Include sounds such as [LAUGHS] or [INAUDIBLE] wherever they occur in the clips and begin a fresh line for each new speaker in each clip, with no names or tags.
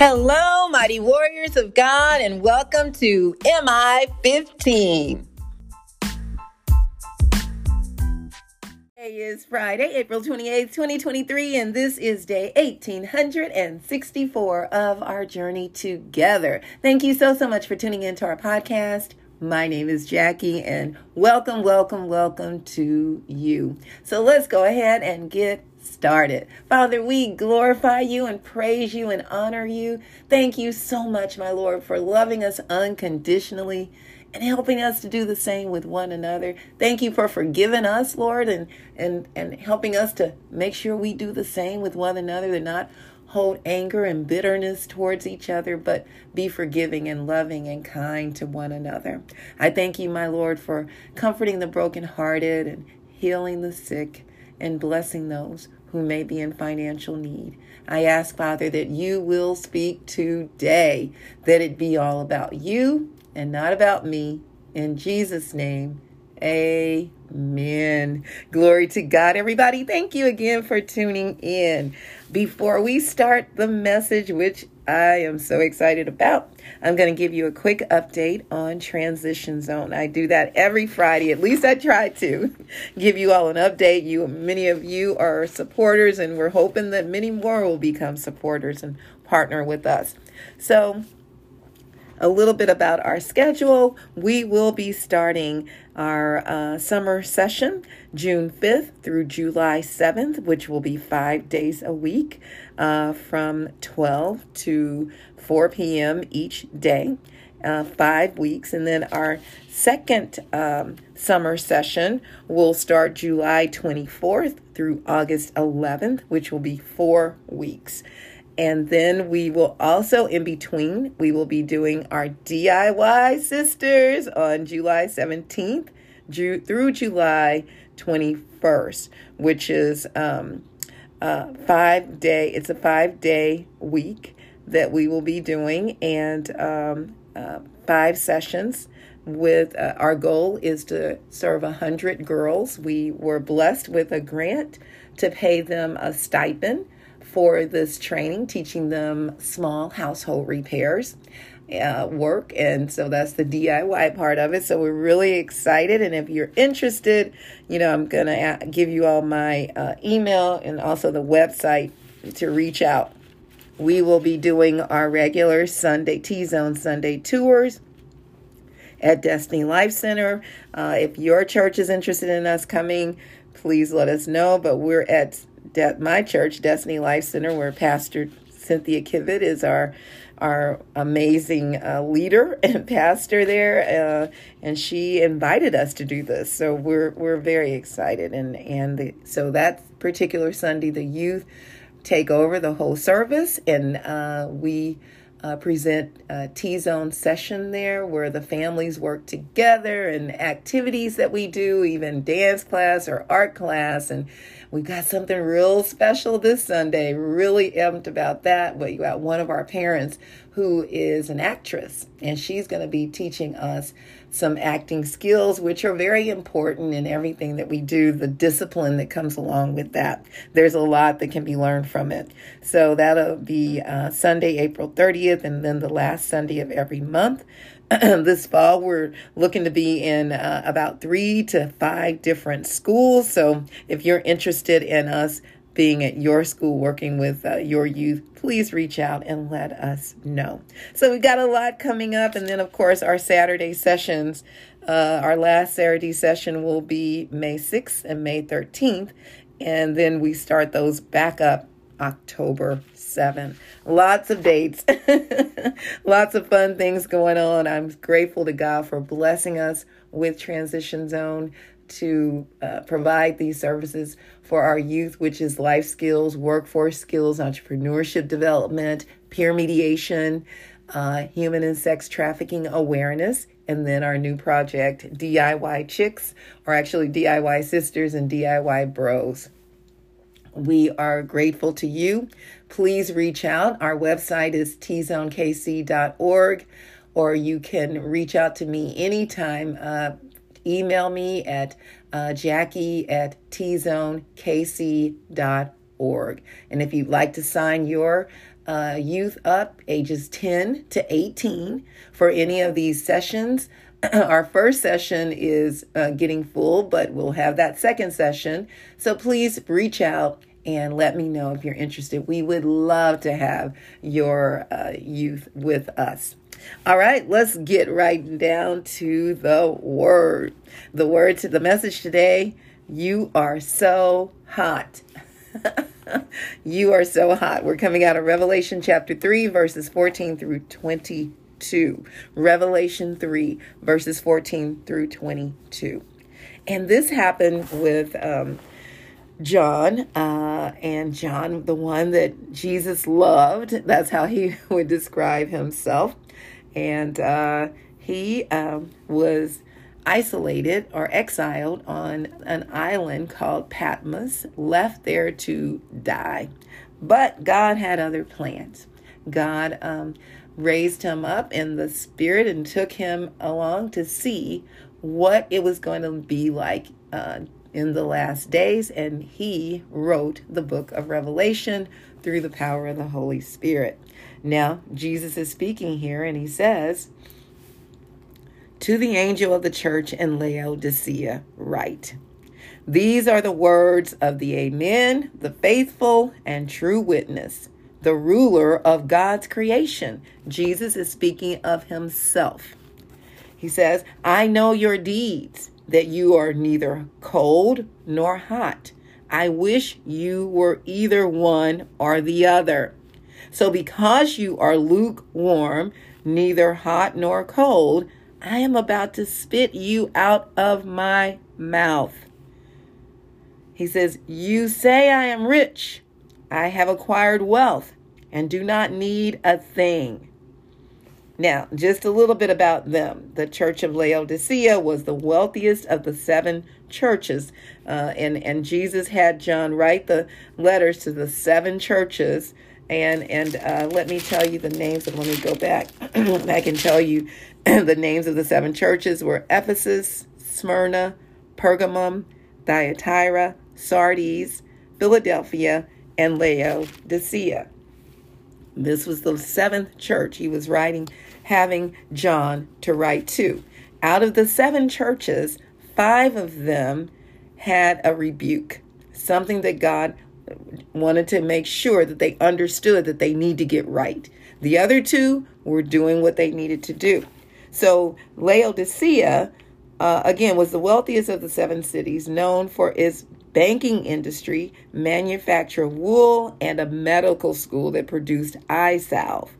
Hello, mighty warriors of God, and welcome to MI 15. Today is Friday, April 28th, 2023, and this is day 1864 of our journey together. Thank you so, so much for tuning into our podcast. My name is Jackie, and welcome, welcome, welcome to you. So let's go ahead and get started. Father, we glorify you and praise you and honor you. Thank you so much, my Lord, for loving us unconditionally and helping us to do the same with one another. Thank you for forgiving us, Lord, and and and helping us to make sure we do the same with one another and not hold anger and bitterness towards each other, but be forgiving and loving and kind to one another. I thank you, my Lord, for comforting the brokenhearted and healing the sick and blessing those who may be in financial need. I ask, Father, that you will speak today, that it be all about you and not about me. In Jesus' name, amen. Glory to God, everybody. Thank you again for tuning in. Before we start the message, which I am so excited about. I'm going to give you a quick update on Transition Zone. I do that every Friday. At least I try to [LAUGHS] give you all an update. You, many of you are supporters, and we're hoping that many more will become supporters and partner with us. So, a little bit about our schedule. We will be starting our uh, summer session June 5th through July 7th, which will be five days a week uh, from 12 to 4 p.m. each day. Uh, five weeks, and then our second um, summer session will start July 24th through August 11th, which will be four weeks. And then we will also, in between, we will be doing our DIY Sisters on July 17th through July 21st, which is um, five day. It's a five day week that we will be doing, and um, uh, five sessions. With uh, our goal is to serve a hundred girls. We were blessed with a grant to pay them a stipend for this training, teaching them small household repairs. Uh, work and so that's the DIY part of it so we're really excited and if you're interested you know I'm gonna give you all my uh, email and also the website to reach out we will be doing our regular Sunday T Zone Sunday tours at Destiny Life Center. Uh, if your church is interested in us coming, please let us know. But we're at De- my church, Destiny Life Center, where Pastor Cynthia Kivett is our our amazing uh, leader [LAUGHS] and pastor there, uh, and she invited us to do this. So we're we're very excited, and and the, so that particular Sunday, the youth take over the whole service, and uh, we uh, present a T Zone session there where the families work together and activities that we do, even dance class or art class. And we've got something real special this Sunday. Really amped about that. We got one of our parents who is an actress, and she's going to be teaching us some acting skills, which are very important in everything that we do, the discipline that comes along with that. There's a lot that can be learned from it. So that'll be uh, Sunday, April 30th, and then the last Sunday of every month. [CLEARS THROAT] this fall, we're looking to be in uh, about three to five different schools. So if you're interested in us being at your school working with uh, your youth, please reach out and let us know. So we got a lot coming up, and then of course our Saturday sessions. Uh, our last Saturday session will be May 6th and May 13th, and then we start those back up October 7th. Lots of dates, [LAUGHS] lots of fun things going on. I'm grateful to God for blessing us with Transition Zone to uh, provide these services for our youth, which is life skills, workforce skills, entrepreneurship development, peer mediation, uh, human and sex trafficking awareness, and then our new project, DIY Chicks, or actually DIY Sisters and DIY Bros. We are grateful to you. Please reach out. Our website is tzonekc.org, or you can reach out to me anytime. Uh, email me at uh, jackie at tzonekc.org. And if you'd like to sign your uh, youth up ages 10 to 18 for any of these sessions. [CLEARS THROAT] Our first session is uh, getting full, but we'll have that second session. So please reach out and let me know if you're interested. We would love to have your uh, youth with us. All right, let's get right down to the word. The word to the message today you are so hot. [LAUGHS] you are so hot. We're coming out of Revelation chapter 3, verses 14 through 22. Revelation 3, verses 14 through 22. And this happened with um, John, uh, and John, the one that Jesus loved. That's how he [LAUGHS] would describe himself. And uh, he um, was isolated or exiled on an island called Patmos, left there to die. But God had other plans. God um, raised him up in the spirit and took him along to see what it was going to be like uh, in the last days. And he wrote the book of Revelation through the power of the Holy Spirit. Now, Jesus is speaking here and he says, To the angel of the church in Laodicea, write. These are the words of the Amen, the faithful and true witness, the ruler of God's creation. Jesus is speaking of himself. He says, I know your deeds, that you are neither cold nor hot. I wish you were either one or the other. So, because you are lukewarm, neither hot nor cold, I am about to spit you out of my mouth. He says, You say I am rich, I have acquired wealth, and do not need a thing. Now, just a little bit about them. The Church of Laodicea was the wealthiest of the seven churches, uh, and and Jesus had John write the letters to the seven churches and and uh, let me tell you the names And let me go back [CLEARS THROAT] i can tell you [CLEARS THROAT] the names of the seven churches were ephesus smyrna pergamum thyatira sardis philadelphia and laodicea this was the seventh church he was writing having john to write to out of the seven churches five of them had a rebuke something that god wanted to make sure that they understood that they need to get right. The other two were doing what they needed to do. So Laodicea, uh, again, was the wealthiest of the seven cities, known for its banking industry, manufacture wool, and a medical school that produced eye salve.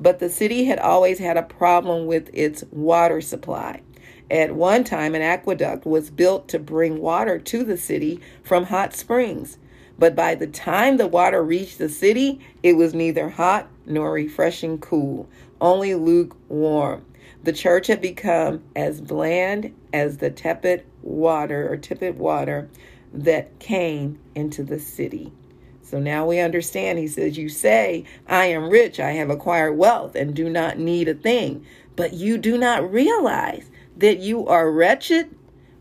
But the city had always had a problem with its water supply. At one time, an aqueduct was built to bring water to the city from hot springs. But by the time the water reached the city, it was neither hot nor refreshing cool, only lukewarm. The church had become as bland as the tepid water or tepid water that came into the city. So now we understand. He says, You say, I am rich, I have acquired wealth, and do not need a thing. But you do not realize that you are wretched,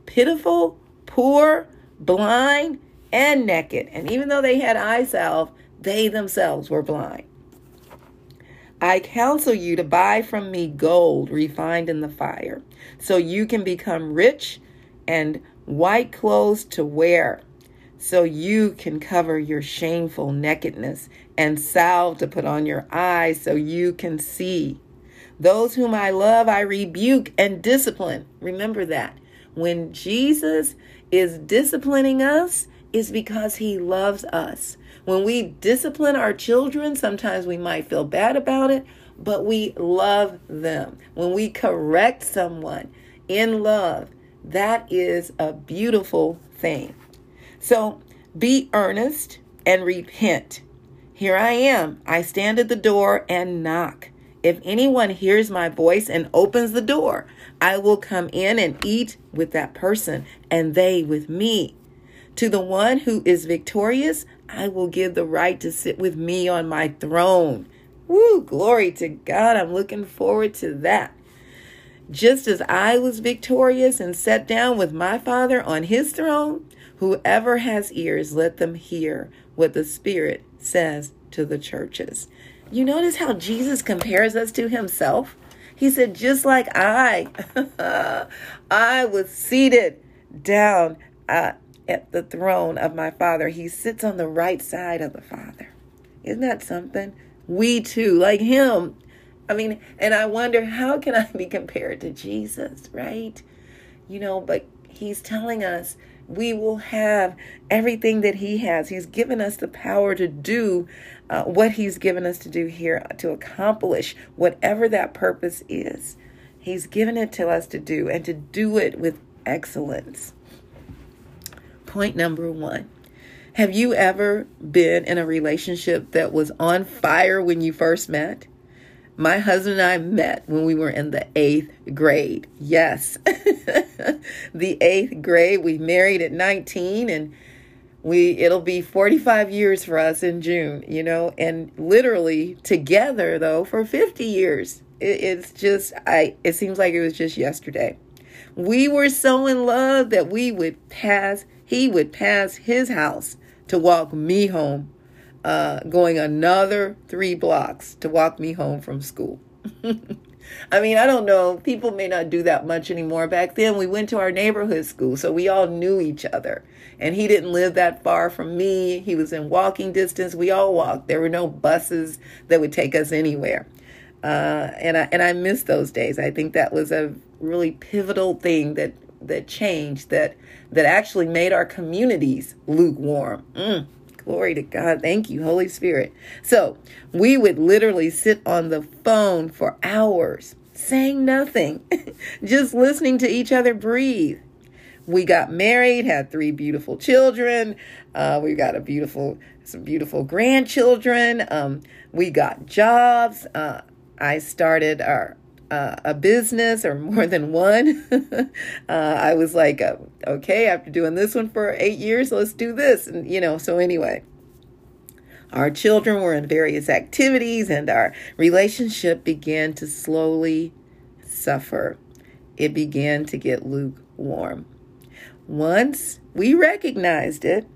pitiful, poor, blind, and naked. And even though they had eye salve, they themselves were blind. I counsel you to buy from me gold refined in the fire, so you can become rich and white clothes to wear, so you can cover your shameful nakedness, and salve to put on your eyes, so you can see. Those whom I love, I rebuke and discipline. Remember that. When Jesus is disciplining us, it's because He loves us. When we discipline our children, sometimes we might feel bad about it, but we love them. When we correct someone in love, that is a beautiful thing. So be earnest and repent. Here I am. I stand at the door and knock. If anyone hears my voice and opens the door, I will come in and eat with that person and they with me. To the one who is victorious, I will give the right to sit with me on my throne. Woo, glory to God. I'm looking forward to that. Just as I was victorious and sat down with my Father on his throne, whoever has ears, let them hear what the Spirit says to the churches. you notice how Jesus compares us to himself? He said, just like I, [LAUGHS] I was seated down uh, at the throne of my Father. He sits on the right side of the Father. Isn't that something? We too, like him. I mean, and I wonder how can I be compared to Jesus, right? You know, but he's telling us we will have everything that he has. He's given us the power to do uh, what he's given us to do here, to accomplish whatever that purpose is. He's given it to us to do and to do it with excellence. Point number one Have you ever been in a relationship that was on fire when you first met? My husband and I met when we were in the eighth grade. Yes, [LAUGHS] the eighth grade. We married at 19 and we it'll be 45 years for us in June, you know, and literally together though for 50 years. It, it's just I it seems like it was just yesterday. We were so in love that we would pass he would pass his house to walk me home uh, going another three blocks to walk me home from school. [LAUGHS] I mean, I don't know. People may not do that much anymore. Back then, we went to our neighborhood school, so we all knew each other. And he didn't live that far from me. He was in walking distance. We all walked. There were no buses that would take us anywhere. Uh, and I and I miss those days. I think that was a really pivotal thing that that changed that that actually made our communities lukewarm. Mm. Glory to God. Thank you, Holy Spirit. So we would literally sit on the phone for hours, saying nothing, [LAUGHS] just listening to each other breathe. We got married, had three beautiful children. Uh, we got a beautiful, some beautiful grandchildren. Um, we got jobs. Uh, I started our uh, a business or more than one. [LAUGHS] uh, I was like, uh, okay, after doing this one for eight years, let's do this. And, you know, so anyway, our children were in various activities and our relationship began to slowly suffer. It began to get lukewarm. Once we recognized it,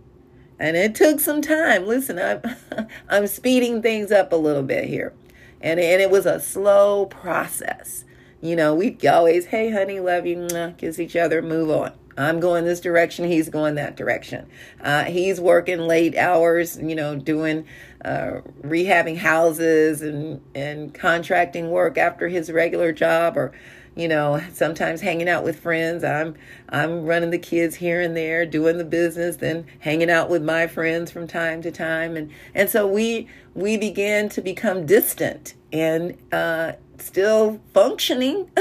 and it took some time. Listen, I'm, [LAUGHS] I'm speeding things up a little bit here and and it was a slow process. You know, we'd always, hey, honey, love you, kiss each other, move on. I'm going this direction, he's going that direction. Uh, he's working late hours, you know, doing uh, rehabbing houses and and contracting work after his regular job, or you know, sometimes hanging out with friends. I'm I'm running the kids here and there, doing the business, then hanging out with my friends from time to time, and and so we we began to become distant and uh, still functioning,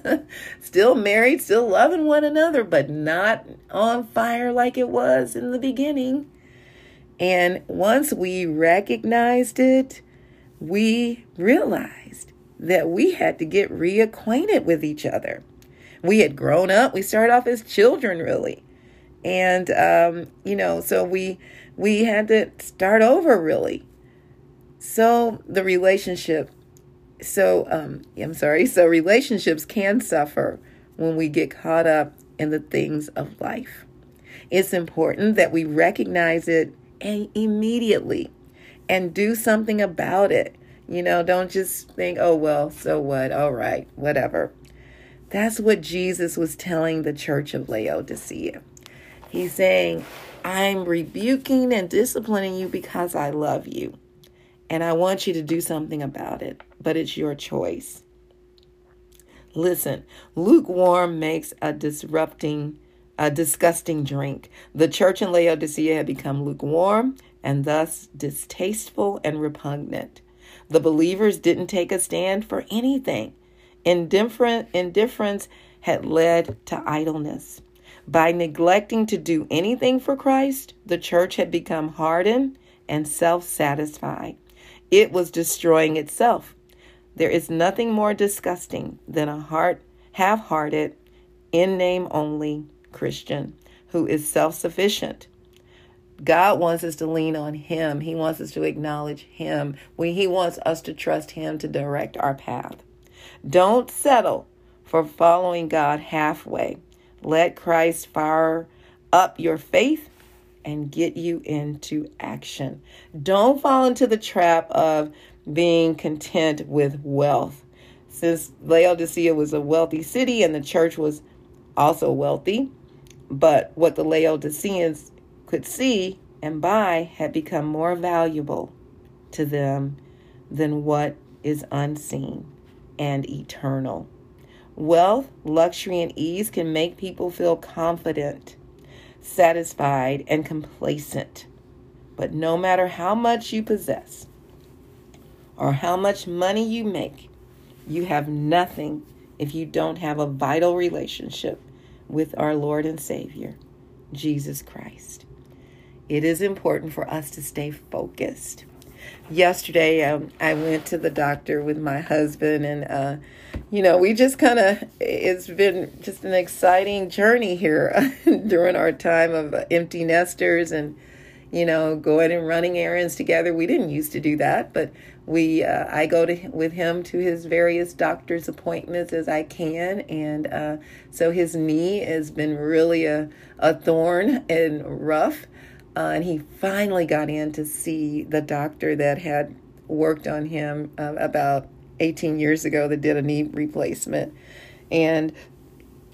[LAUGHS] still married, still loving one another, but not on fire like it was in the beginning. And once we recognized it, we realized that we had to get reacquainted with each other. We had grown up. We started off as children, really, and um, you know, so we we had to start over, really. So the relationship, so um, I'm sorry. So relationships can suffer when we get caught up in the things of life. It's important that we recognize it and immediately and do something about it you know, don't just think, oh, well, so what? All right, whatever. That's what Jesus was telling the church of Laodicea. He's saying, I'm rebuking and disciplining you because I love you. And I want you to do something about it, but it's your choice. Listen, lukewarm makes a disrupting, a disgusting drink. The church in Laodicea had become lukewarm and thus distasteful and repugnant. The believers didn't take a stand for anything. Indifferent, indifference had led to idleness. By neglecting to do anything for Christ, the church had become hardened and self satisfied. It was destroying itself. There is nothing more disgusting than a heart half hearted, in name only Christian who is self sufficient God wants us to lean on Him. He wants us to acknowledge Him. He wants us to trust Him to direct our path. Don't settle for following God halfway. Let Christ fire up your faith and get you into action. Don't fall into the trap of being content with wealth. Since Laodicea was a wealthy city and the church was also wealthy, but what the Laodiceans could see and buy had become more valuable to them than what is unseen and eternal. Wealth, luxury, and ease can make people feel confident, satisfied, and complacent. But no matter how much you possess or how much money you make, you have nothing if you don't have a vital relationship with our Lord and Savior, Jesus Christ. It is important for us to stay focused. Yesterday, um, I went to the doctor with my husband, and uh, you know, we just kind of, it's been just an exciting journey here [LAUGHS] during our time of empty nesters and, you know, going and running errands together. We didn't used to do that, but we, uh, I go to with him to his various doctor's appointments as I can. And uh, so his knee has been really a, a thorn and rough. Uh, and he finally got in to see the doctor that had worked on him uh, about 18 years ago that did a knee replacement. And,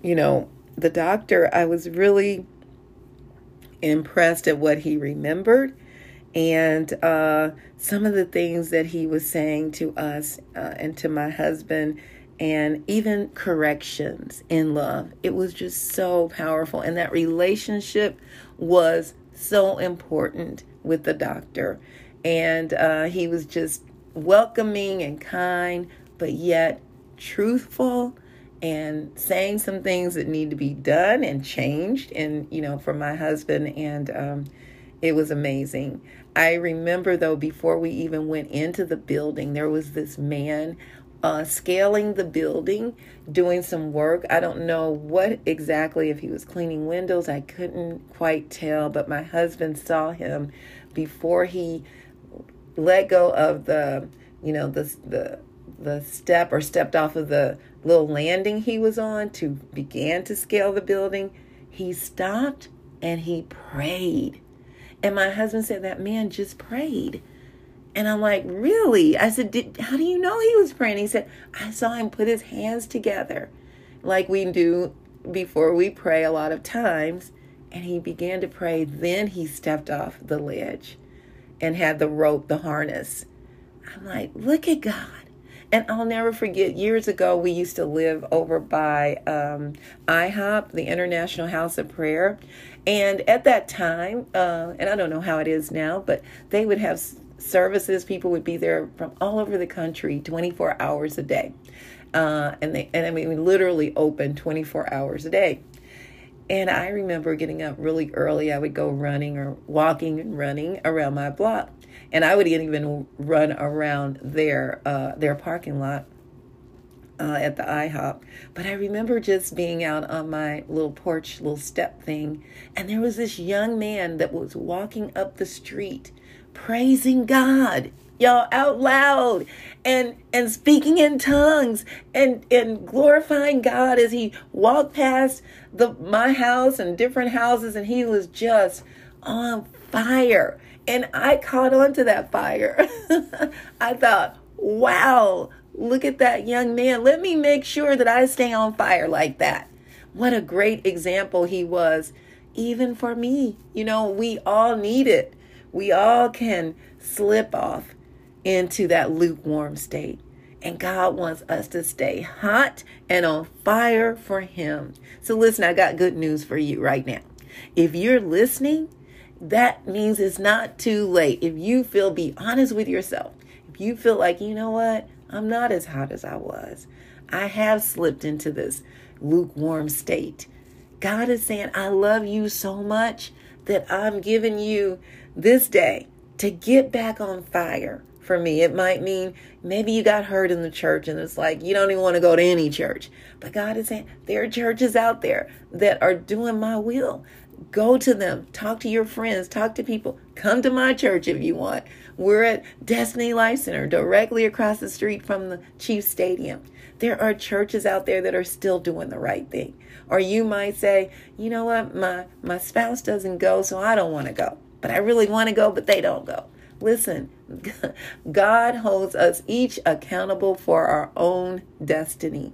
you know, the doctor, I was really impressed at what he remembered and uh, some of the things that he was saying to us uh, and to my husband and even corrections in love. It was just so powerful. And that relationship was so important with the doctor. And uh, he was just welcoming and kind, but yet truthful and saying some things that need to be done and changed and you know for my husband and um, it was amazing i remember though before we even went into the building there was this man uh, scaling the building doing some work i don't know what exactly if he was cleaning windows i couldn't quite tell but my husband saw him before he let go of the, you know, the the the step or stepped off of the little landing he was on to begin to scale the building, he stopped and he prayed. And my husband said that man just prayed. And I'm like, really? I said, Did, how do you know he was praying? He said, I saw him put his hands together like we do before we pray a lot of times. And he began to pray. Then he stepped off the ledge and had the rope, the harness. I'm like, look at God. And I'll never forget, years ago, we used to live over by um, IHOP, the International House of Prayer. And at that time, uh, and I don't know how it is now, but they would have services. People would be there from all over the country 24 hours a day. Uh, and they, and I mean, we literally open 24 hours a day. And I remember getting up really early. I would go running or walking and running around my block. And I would even run around their uh, their parking lot uh, at the IHOP. But I remember just being out on my little porch, little step thing, and there was this young man that was walking up the street praising God y'all out loud and and speaking in tongues and and glorifying God as he walked past the my house and different houses and he was just on fire and I caught on to that fire. [LAUGHS] I thought, "Wow, look at that young man. Let me make sure that I stay on fire like that." What a great example he was even for me. You know, we all need it. We all can slip off into that lukewarm state. And God wants us to stay hot and on fire for Him. So, listen, I got good news for you right now. If you're listening, that means it's not too late. If you feel, be honest with yourself. If you feel like, you know what, I'm not as hot as I was, I have slipped into this lukewarm state. God is saying, I love you so much that I'm giving you this day to get back on fire for me. It might mean maybe you got hurt in the church and it's like you don't even want to go to any church. But God is saying there are churches out there that are doing my will. Go to them, talk to your friends, talk to people. Come to my church if you want. We're at Destiny Life Center, directly across the street from the Chief Stadium. There are churches out there that are still doing the right thing. Or you might say, you know what, my, my spouse doesn't go, so I don't want to go. But I really want to go, but they don't go. Listen, [LAUGHS] God holds us each accountable for our own destiny.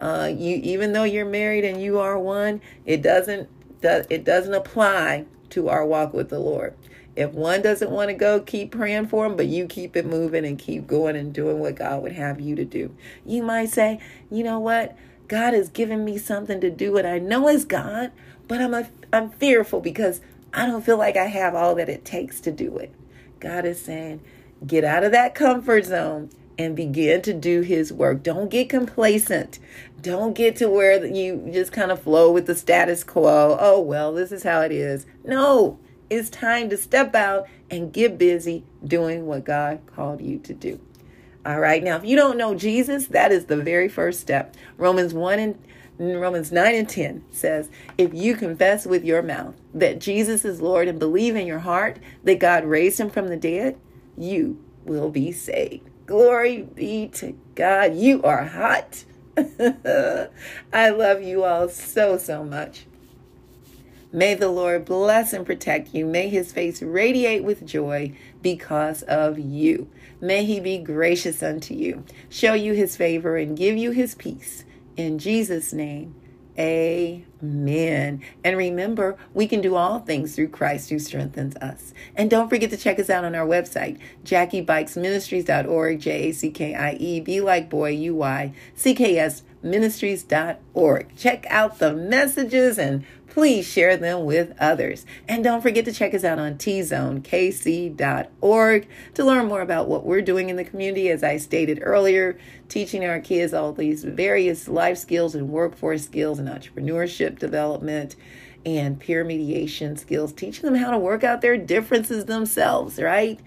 Uh, you, even though you're married and you are one, it doesn't it doesn't apply to our walk with the Lord. If one doesn't want to go, keep praying for them, but you keep it moving and keep going and doing what God would have you to do. You might say, you know what? God has given me something to do, and I know it's God, but I'm a, I'm fearful because I don't feel like I have all that it takes to do it. God is saying, get out of that comfort zone and begin to do his work. Don't get complacent. Don't get to where you just kind of flow with the status quo. Oh, well, this is how it is. No, it's time to step out and get busy doing what God called you to do. All right. Now, if you don't know Jesus, that is the very first step. Romans 1 and Romans 9 and 10 says, If you confess with your mouth that Jesus is Lord and believe in your heart that God raised him from the dead, you will be saved. Glory be to God. You are hot. [LAUGHS] I love you all so, so much. May the Lord bless and protect you. May his face radiate with joy because of you. May he be gracious unto you, show you his favor, and give you his peace. In Jesus' name, Amen. And remember, we can do all things through Christ who strengthens us. And don't forget to check us out on our website, JackieBuycksMinistries.org, J A C K I E, B like boy, U Y, C K S Ministries.org. Check out the messages and please share them with others. And don't forget to check us out on tzonekc.org to learn more about what we're doing in the community. As I stated earlier, teaching our kids all these various life skills and workforce skills and entrepreneurship development and peer mediation skills, teaching them how to work out their differences themselves, right?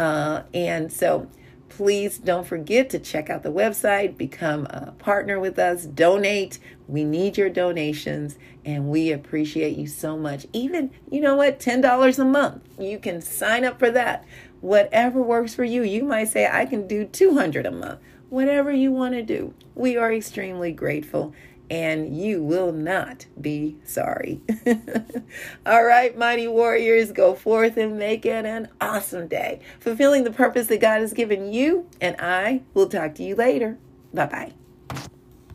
Uh, and so please don't forget to check out the website, become a partner with us, donate. We need your donations and we appreciate you so much. Even, you know what, $10 a month. You can sign up for that. Whatever works for you. You might say, I can do 200 a month. Whatever you want to do. We are extremely grateful and you will not be sorry. [LAUGHS] All right, mighty warriors, go forth and make it an awesome day, fulfilling the purpose that God has given you. And I will talk to you later. Bye bye.